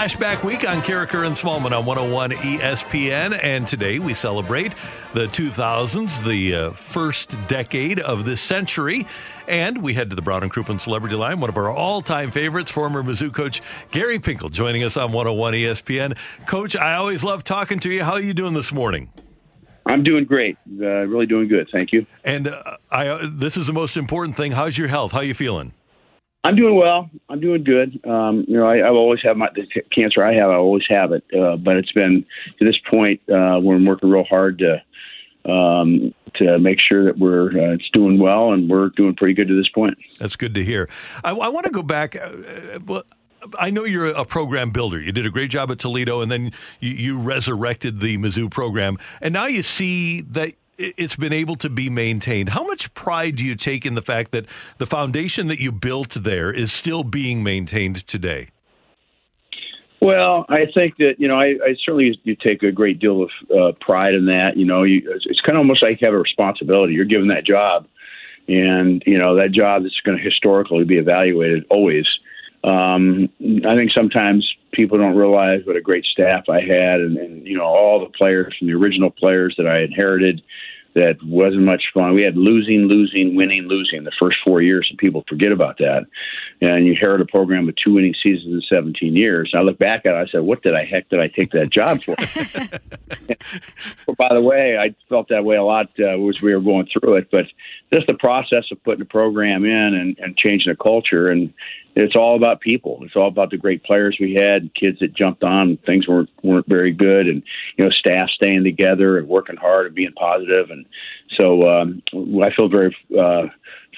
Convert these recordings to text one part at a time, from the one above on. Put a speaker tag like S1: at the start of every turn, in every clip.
S1: Flashback Week on Carricker and Smallman on 101 ESPN, and today we celebrate the 2000s, the uh, first decade of this century. And we head to the Brown and Crouppen Celebrity Line, one of our all time favorites, former Mizzou coach Gary Pinkel, joining us on 101 ESPN. Coach, I always love talking to you. How are you doing this morning?
S2: I'm doing great. Uh, really doing good. Thank you.
S1: And uh, I, uh, this is the most important thing. How's your health? How are you feeling?
S2: I'm doing well. I'm doing good. Um, you know, I, I've always had my the cancer I have. I always have it, uh, but it's been to this point uh, where I'm working real hard to um, to make sure that we're uh, it's doing well, and we're doing pretty good to this point.
S1: That's good to hear. I, I want to go back. Uh, I know you're a program builder. You did a great job at Toledo, and then you, you resurrected the Mizzou program, and now you see that it's been able to be maintained. How much pride do you take in the fact that the foundation that you built there is still being maintained today?
S2: Well, I think that you know, I, I certainly you take a great deal of uh, pride in that. You know, you, it's kind of almost like you have a responsibility. You're given that job, and you know that job is going to historically be evaluated always. Um, I think sometimes people don't realize what a great staff I had, and, and you know all the players from the original players that I inherited that wasn't much fun. We had losing, losing, winning, losing the first four years, and people forget about that. And you inherit a program with two winning seasons in 17 years. I look back at it, I said, what did I heck did I take that job for? well, by the way, I felt that way a lot uh, as we were going through it. But just the process of putting a program in and, and changing a culture and it's all about people. It's all about the great players we had, kids that jumped on. Things weren't weren't very good, and you know, staff staying together and working hard and being positive. And so um, I feel very uh,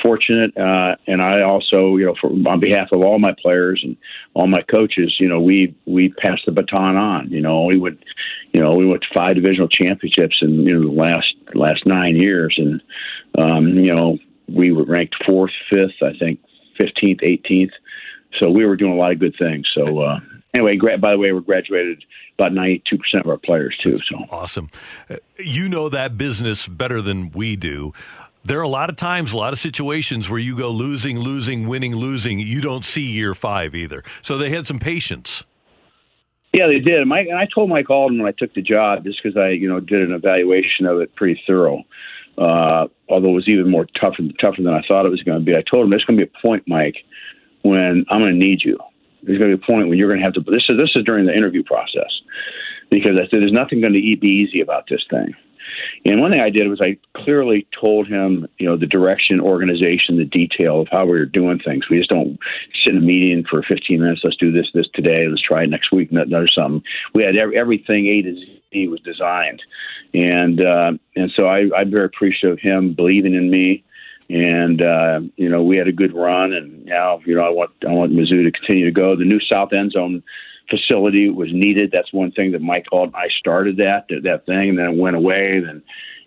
S2: fortunate. Uh, and I also, you know, for, on behalf of all my players and all my coaches, you know, we we passed the baton on. You know, we would, you know, we went to five divisional championships in you know the last last nine years, and um, you know, we were ranked fourth, fifth, I think, fifteenth, eighteenth so we were doing a lot of good things. So uh, anyway, gra- by the way, we're graduated about ninety-two percent of our players too.
S1: That's
S2: so
S1: awesome. Uh, you know that business better than we do. There are a lot of times, a lot of situations where you go losing, losing, winning, losing. You don't see year five either. So they had some patience.
S2: Yeah, they did. Mike and I told Mike Alden when I took the job, just because I, you know, did an evaluation of it pretty thorough. Uh, although it was even more tougher, tougher than I thought it was going to be. I told him there's going to be a point, Mike, when I'm going to need you. There's going to be a point when you're going to have to. This is this is during the interview process because I said there's nothing going to be easy about this thing. And one thing I did was I clearly told him, you know, the direction, organization, the detail of how we were doing things. We just don't sit in a meeting for 15 minutes. Let's do this, this today. Let's try it next week. Another something. We had every, everything A to Z was designed, and uh, and so I, I'm very appreciative of him believing in me and uh, you know we had a good run, and now you know I want I want Mizzou to continue to go. The new South End Zone facility was needed. That's one thing that Mike called. I started that that thing, and then it went away. Then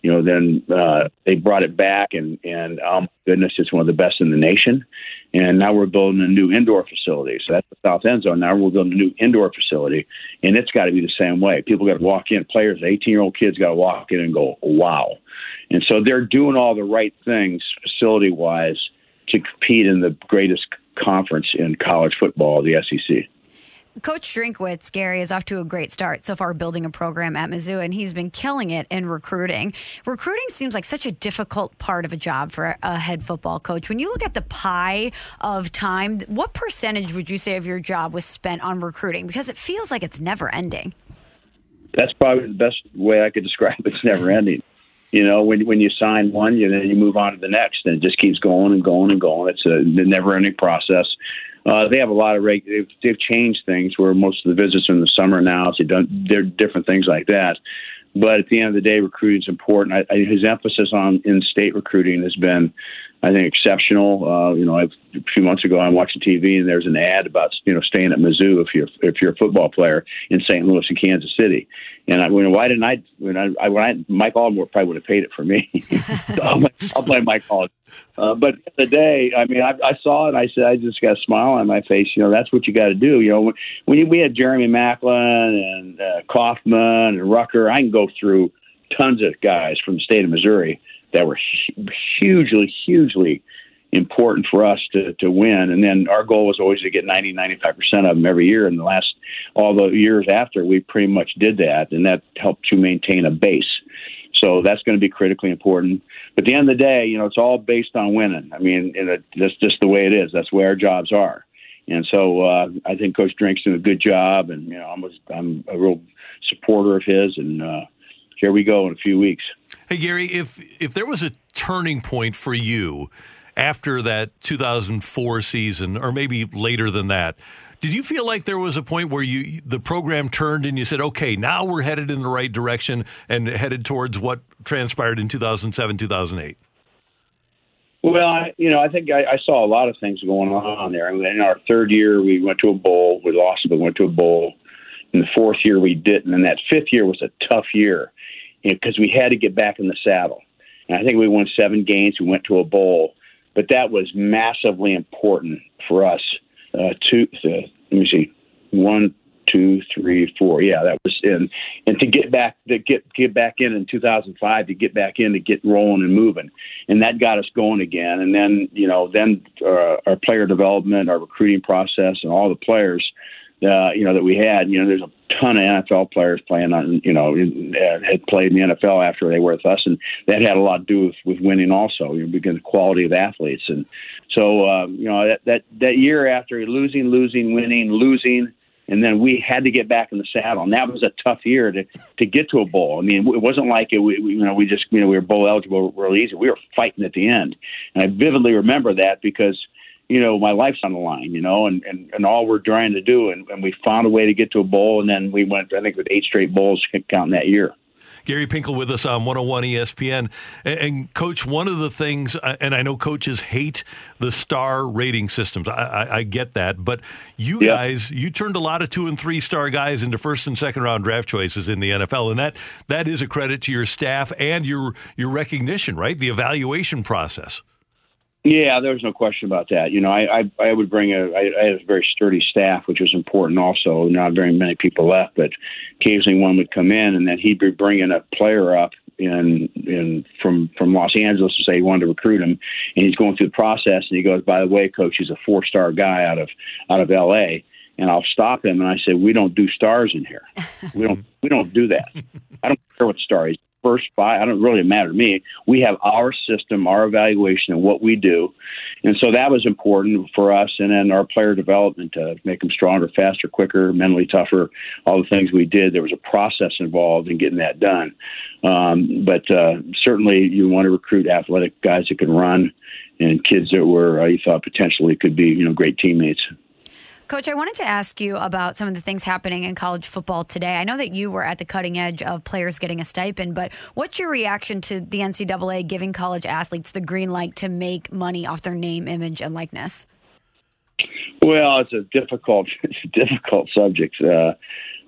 S2: you know then uh, they brought it back, and and oh my goodness, it's one of the best in the nation. And now we're building a new indoor facility. So that's the South End Zone. Now we're building a new indoor facility, and it's got to be the same way. People got to walk in. Players, eighteen year old kids, got to walk in and go, "Wow." And so they're doing all the right things facility wise to compete in the greatest conference in college football, the SEC.
S3: Coach Drinkwitz, Gary, is off to a great start so far building a program at Mizzou, and he's been killing it in recruiting. Recruiting seems like such a difficult part of a job for a head football coach. When you look at the pie of time, what percentage would you say of your job was spent on recruiting? Because it feels like it's never ending.
S2: that's probably the best way I could describe it. It's never ending. You know, when when you sign one, you then you move on to the next, and it just keeps going and going and going. It's a never ending process. Uh, they have a lot of reg- they've, they've changed things where most of the visits are in the summer now. So done they're different things like that. But at the end of the day, recruiting is important. I, I, his emphasis on in-state recruiting has been, I think, exceptional. Uh, you know, I've, a few months ago, I'm watching TV and there's an ad about you know staying at Mizzou if you're if you're a football player in St. Louis and Kansas City. And I, when, why didn't I? When I, when I Mike Alden probably would have paid it for me. I'll, play Mike Alden. Uh, but the day, I mean, I, I saw it. And I said, I just got a smile on my face. You know, that's what you got to do. You know, when, when you, we had Jeremy Maclin and uh, Coffman and Rucker, I can go through tons of guys from the state of Missouri that were hugely, hugely important for us to, to win. And then our goal was always to get 90, 95% of them every year. And the last, all the years after, we pretty much did that. And that helped to maintain a base. So that's going to be critically important. But at the end of the day, you know, it's all based on winning. I mean, it, that's just the way it is. That's where our jobs are. And so uh, I think Coach Drink's doing a good job, and you know, I'm a, I'm a real supporter of his. And uh, here we go in a few weeks.
S1: Hey Gary, if if there was a turning point for you after that 2004 season, or maybe later than that, did you feel like there was a point where you the program turned and you said, "Okay, now we're headed in the right direction and headed towards what transpired in 2007, 2008"?
S2: Well, I, you know, I think I, I saw a lot of things going on there. I mean, in our third year, we went to a bowl. We lost, but went to a bowl. In the fourth year, we didn't, and that fifth year was a tough year because you know, we had to get back in the saddle. And I think we won seven games. We went to a bowl, but that was massively important for us. Uh, to uh, let me see, one, two, three, four. Yeah, that was in. And to get back, to get get back in in 2005, to get back in, to get rolling and moving, and that got us going again. And then you know, then uh, our player development, our recruiting process, and all the players. Uh, you know that we had. You know, there's a ton of NFL players playing on. You know, had played in the NFL after they were with us, and that had a lot to do with, with winning also. You know, because the quality of athletes, and so uh, you know that that that year after losing, losing, winning, losing and then we had to get back in the saddle, and that was a tough year to to get to a bowl. I mean, it wasn't like it. We, you know, we just you know we were bowl eligible really easy. We were fighting at the end, and I vividly remember that because you know my life's on the line, you know, and and, and all we're trying to do, and, and we found a way to get to a bowl, and then we went I think with eight straight bowls counting that year.
S1: Gary Pinkel with us on 101 ESPN. And, and, Coach, one of the things, and I know coaches hate the star rating systems. I, I, I get that. But you yeah. guys, you turned a lot of two and three star guys into first and second round draft choices in the NFL. And that, that is a credit to your staff and your, your recognition, right? The evaluation process.
S2: Yeah, there's no question about that. You know, I I, I would bring a I, I had a very sturdy staff, which was important. Also, not very many people left, but occasionally one would come in, and then he'd be bringing a player up in in from from Los Angeles to say he wanted to recruit him, and he's going through the process, and he goes, by the way, coach, he's a four star guy out of out of L.A. And I'll stop him, and I say, we don't do stars in here. We don't we don't do that. I don't care what star he's first five. I don't really matter to me. We have our system, our evaluation, and what we do, and so that was important for us. And then our player development to make them stronger, faster, quicker, mentally tougher. All the things we did. There was a process involved in getting that done. Um, but uh, certainly, you want to recruit athletic guys that can run and kids that were uh, you thought potentially could be you know great teammates.
S3: Coach, I wanted to ask you about some of the things happening in college football today. I know that you were at the cutting edge of players getting a stipend, but what's your reaction to the NCAA giving college athletes the green light to make money off their name, image, and likeness?
S2: Well, it's a difficult, it's a difficult subject. Uh,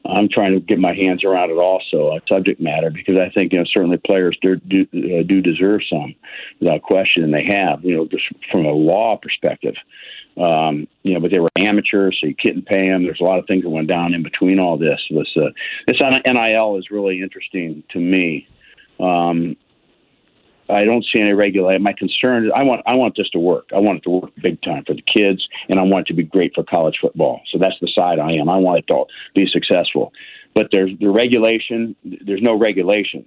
S2: I'm trying to get my hands around it also, a subject matter, because I think you know certainly players do do, uh, do deserve some, without question, and they have. You know, just from a law perspective, um, you know, but they were amateurs, so you couldn't pay them. There's a lot of things that went down in between all this. This uh, this NIL is really interesting to me. Um, I don't see any regulation. My concern is I want I want this to work. I want it to work big time for the kids, and I want it to be great for college football. So that's the side I am. I want it to be successful. But there's the regulation. There's no regulation.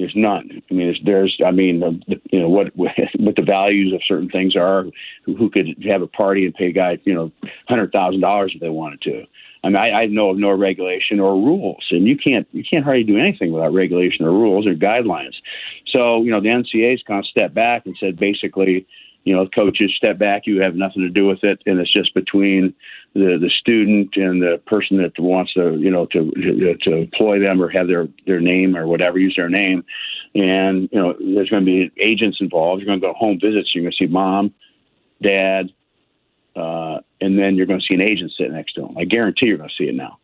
S2: There's none. I mean, there's, I mean, the, you know what what the values of certain things are. Who, who could have a party and pay guys, you know, hundred thousand dollars if they wanted to. I mean, I, I know of no regulation or rules, and you can't you can't hardly do anything without regulation or rules or guidelines. So, you know, the NCAA's kind of stepped back and said basically, you know, coaches step back. You have nothing to do with it, and it's just between the the student and the person that wants to, you know, to to employ them or have their their name or whatever, use their name. And you know, there's going to be agents involved. You're going to go home visits. You're going to see mom, dad, uh, and then you're going to see an agent sit next to them. I guarantee you're going to see it now.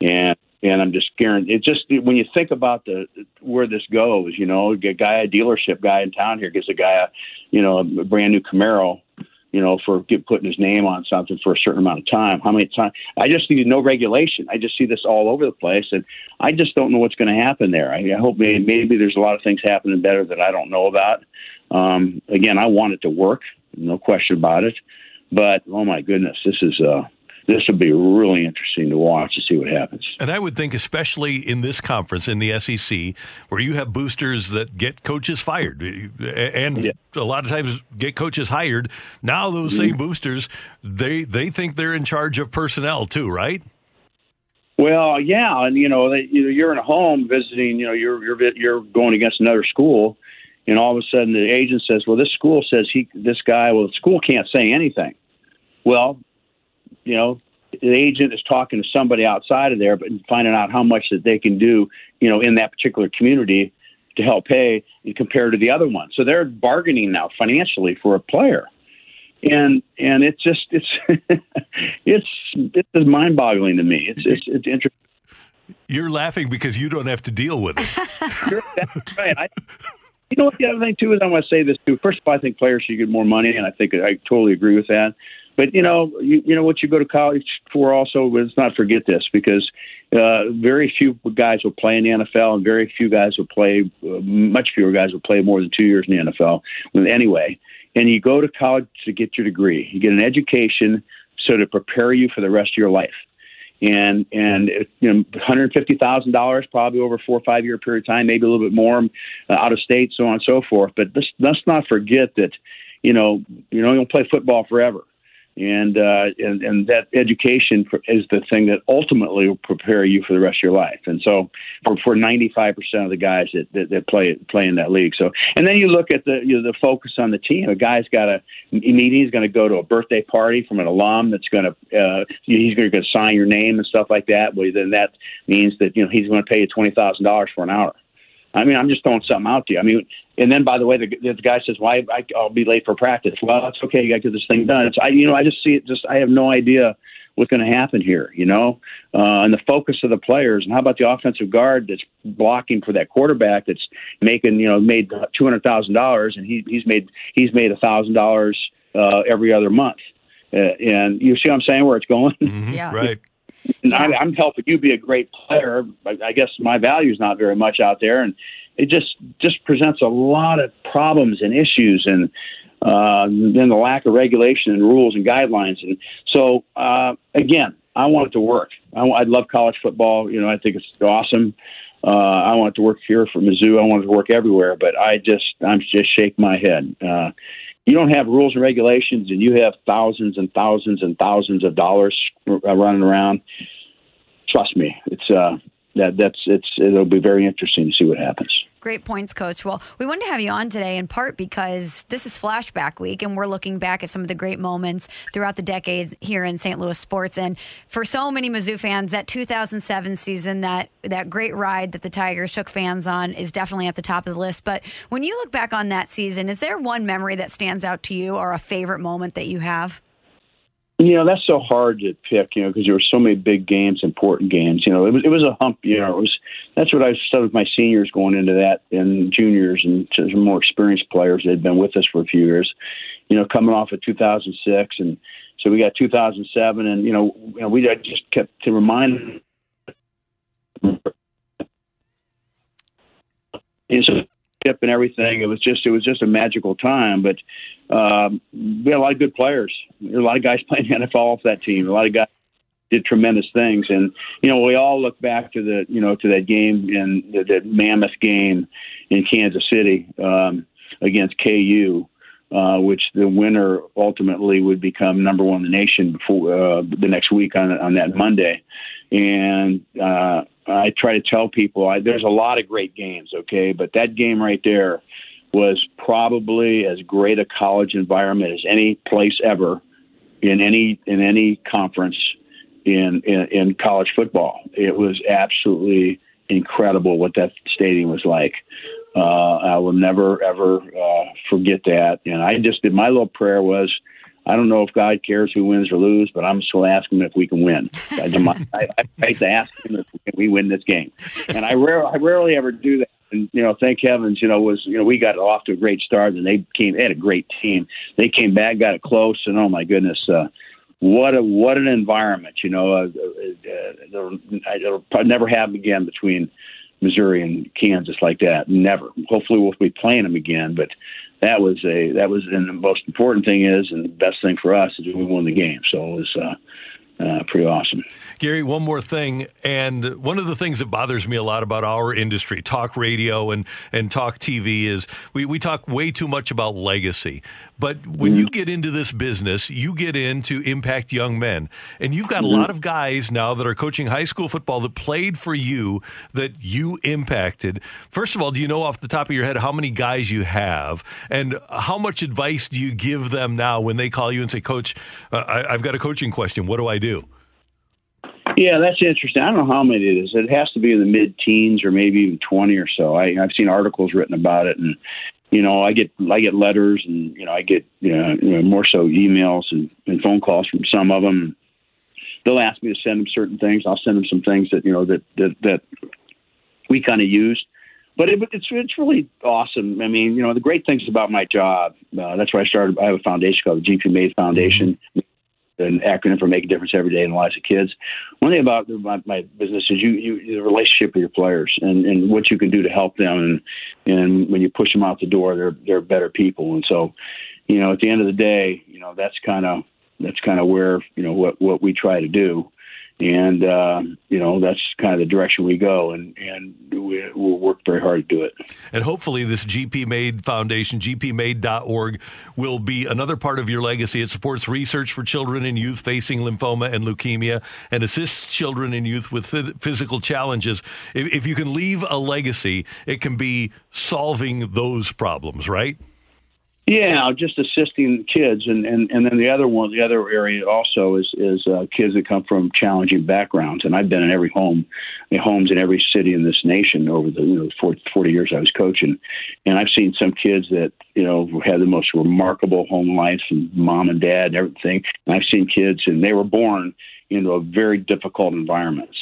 S2: And and I'm just guaranteed. It just when you think about the where this goes, you know, a guy, a dealership guy in town here gives a guy a, you know, a brand new Camaro, you know, for get, putting his name on something for a certain amount of time. How many times? I just see no regulation. I just see this all over the place, and I just don't know what's going to happen there. I, I hope maybe, maybe there's a lot of things happening better that I don't know about. Um, again, I want it to work, no question about it. But oh my goodness, this is uh, this would be really interesting to watch to see what happens.
S1: And I would think, especially in this conference in the SEC, where you have boosters that get coaches fired, and yeah. a lot of times get coaches hired. Now those mm-hmm. same boosters, they they think they're in charge of personnel too, right?
S2: Well, yeah, and you know, they, you know, you're in a home visiting. You know, you're you're you're going against another school, and all of a sudden the agent says, "Well, this school says he, this guy, well, the school can't say anything." Well, you know, the agent is talking to somebody outside of there, but finding out how much that they can do, you know, in that particular community to help pay and compare to the other one. So they're bargaining now financially for a player. And and it's just it's it's it's mind boggling to me. It's it's, it's interesting.
S1: You're laughing because you don't have to deal with it.
S2: That's right. I, you know what the other thing too is I want to say this too. First of all, I think players should get more money, and I think I totally agree with that. But you know, you, you know what you go to college for. Also, let's not forget this because uh, very few guys will play in the NFL, and very few guys will play. Uh, much fewer guys will play more than two years in the NFL. Anyway, and you go to college to get your degree. You get an education so to prepare you for the rest of your life. And and you know, one hundred fifty thousand dollars probably over four or five year period of time, maybe a little bit more uh, out of state, so on and so forth. But let's, let's not forget that you know you know you don't play football forever and uh, and and that education is the thing that ultimately will prepare you for the rest of your life. And so, for for ninety five percent of the guys that, that, that play play in that league. So, and then you look at the you know, the focus on the team. A guy's got a meeting. He's going to go to a birthday party from an alum that's going to uh, he's going to sign your name and stuff like that. Well, then that means that you know he's going to pay you twenty thousand dollars for an hour. I mean, I'm just throwing something out to you. I mean, and then by the way, the, the guy says, "Why well, I, I'll be late for practice?" Well, that's okay. You got to get this thing done. It's I, you know, I just see it. Just I have no idea what's going to happen here. You know, uh, and the focus of the players, and how about the offensive guard that's blocking for that quarterback that's making you know made two hundred thousand dollars, and he, he's made he's made a thousand dollars uh, every other month. Uh, and you see what I'm saying? Where it's going?
S1: Mm-hmm. Yeah. Right.
S2: And. I, I'm helping you be a great player. I, I guess my value is not very much out there, and it just just presents a lot of problems and issues, and uh, then the lack of regulation and rules and guidelines. And so, uh, again, I want it to work. I, I love college football. You know, I think it's awesome. Uh, I want it to work here for Mizzou. I want it to work everywhere, but I just I'm just shake my head. Uh, you don't have rules and regulations, and you have thousands and thousands and thousands of dollars running around. Trust me, it's uh, that that's it's it'll be very interesting to see what happens.
S3: Great points, Coach. Well, we wanted to have you on today in part because this is flashback week and we're looking back at some of the great moments throughout the decades here in St. Louis sports. And for so many Mizzou fans, that 2007 season, that, that great ride that the Tigers shook fans on is definitely at the top of the list. But when you look back on that season, is there one memory that stands out to you or a favorite moment that you have?
S2: You know that's so hard to pick, you know, because there were so many big games, important games. You know, it was it was a hump. You know, it was that's what I said with my seniors going into that, and juniors and some more experienced players that had been with us for a few years. You know, coming off of 2006, and so we got 2007, and you know, you know we just kept to remind. And so and everything. It was just it was just a magical time. But um, we had a lot of good players. There were a lot of guys playing NFL off that team. A lot of guys did tremendous things. And you know, we all look back to the you know to that game in the, the mammoth game in Kansas City um, against KU. Uh, which the winner ultimately would become number one in the nation before uh, the next week on on that Monday, and uh, I try to tell people I, there's a lot of great games, okay, but that game right there was probably as great a college environment as any place ever in any in any conference in, in, in college football. It was absolutely incredible what that stadium was like. Uh, I will never ever uh, forget that. And I just did my little prayer was, I don't know if God cares who wins or lose, but I'm still asking if we can win. I, I, I, I ask him if we win this game, and I rarely, I rarely ever do that. And you know, thank heavens, you know, was you know we got off to a great start, and they came. They had a great team. They came back, got it close, and oh my goodness, uh, what a what an environment! You know, uh, uh, uh, it'll never happen again between Missouri and Kansas like that. Never. Hopefully, we'll be playing them again. But that was a that was and the most important thing is, and the best thing for us is we won the game. So it was. Uh, uh, pretty awesome.
S1: Gary, one more thing, and one of the things that bothers me a lot about our industry, talk radio and, and talk TV, is we, we talk way too much about legacy. But when mm-hmm. you get into this business, you get in to impact young men. And you've got mm-hmm. a lot of guys now that are coaching high school football that played for you that you impacted. First of all, do you know off the top of your head how many guys you have? And how much advice do you give them now when they call you and say, Coach, uh, I, I've got a coaching question. What do I do?
S2: Yeah, that's interesting. I don't know how many it is. It has to be in the mid teens or maybe even 20 or so. I, I've seen articles written about it, and you know, I get I get letters and you know I get you know, you know more so emails and, and phone calls from some of them. They'll ask me to send them certain things. I'll send them some things that you know that that, that we kind of use. But it, it's it's really awesome. I mean, you know, the great things about my job. Uh, that's why I started. I have a foundation called the GP Made Foundation. Mm-hmm an acronym for make a difference every day in the lives of kids. One thing about my, my business is you, you the relationship with your players and, and what you can do to help them. And and when you push them out the door they're they're better people. And so you know at the end of the day you know that's kind of that's kind of where you know what what we try to do and uh, you know that's kind of the direction we go, and and we, will work very hard to do it.
S1: And hopefully, this GP Made Foundation, gpmade.org, will be another part of your legacy. It supports research for children and youth facing lymphoma and leukemia, and assists children and youth with physical challenges. If, if you can leave a legacy, it can be solving those problems, right?
S2: Yeah, just assisting kids, and, and and then the other one, the other area also is is uh, kids that come from challenging backgrounds. And I've been in every home, in homes in every city in this nation over the you know 40, 40 years I was coaching, and I've seen some kids that you know had the most remarkable home life and mom and dad and everything. And I've seen kids, and they were born into a very difficult environments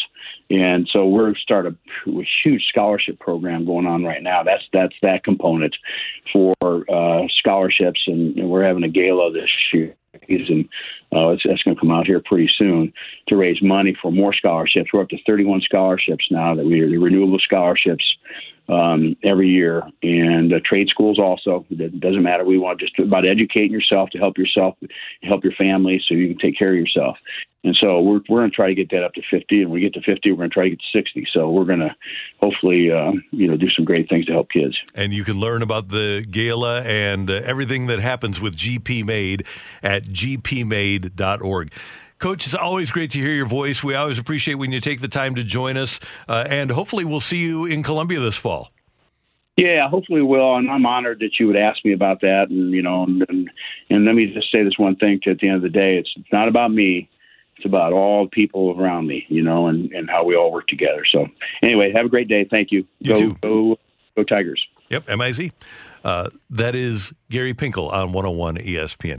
S2: and so we're starting a, a, huge scholarship program going on right now. That's that's that component for uh, scholarships, and, and, we're having a gala this year. And uh, it's, that's going to come out here pretty soon to raise money for more scholarships. We're up to 31 scholarships now that we are the renewable scholarships um, every year, and uh, trade schools also. It doesn't matter. We want just about educating yourself to help yourself, help your family, so you can take care of yourself. And so we're we're going to try to get that up to 50, and when we get to 50, we're going to try to get to 60. So we're going to hopefully uh, you know do some great things to help kids.
S1: And you can learn about the gala and uh, everything that happens with GP Made at gpmade.org. Coach, it's always great to hear your voice. We always appreciate when you take the time to join us, uh, and hopefully we'll see you in Columbia this fall.
S2: Yeah, hopefully we will, and I'm honored that you would ask me about that. And you know, and, and let me just say this one thing: to at the end of the day, it's not about me it's about all the people around me, you know, and, and how we all work together. So, anyway, have a great day. Thank you.
S1: You
S2: go,
S1: too.
S2: Go, go Tigers.
S1: Yep, M-I-Z. Uh, that is Gary Pinkel on 101 ESPN.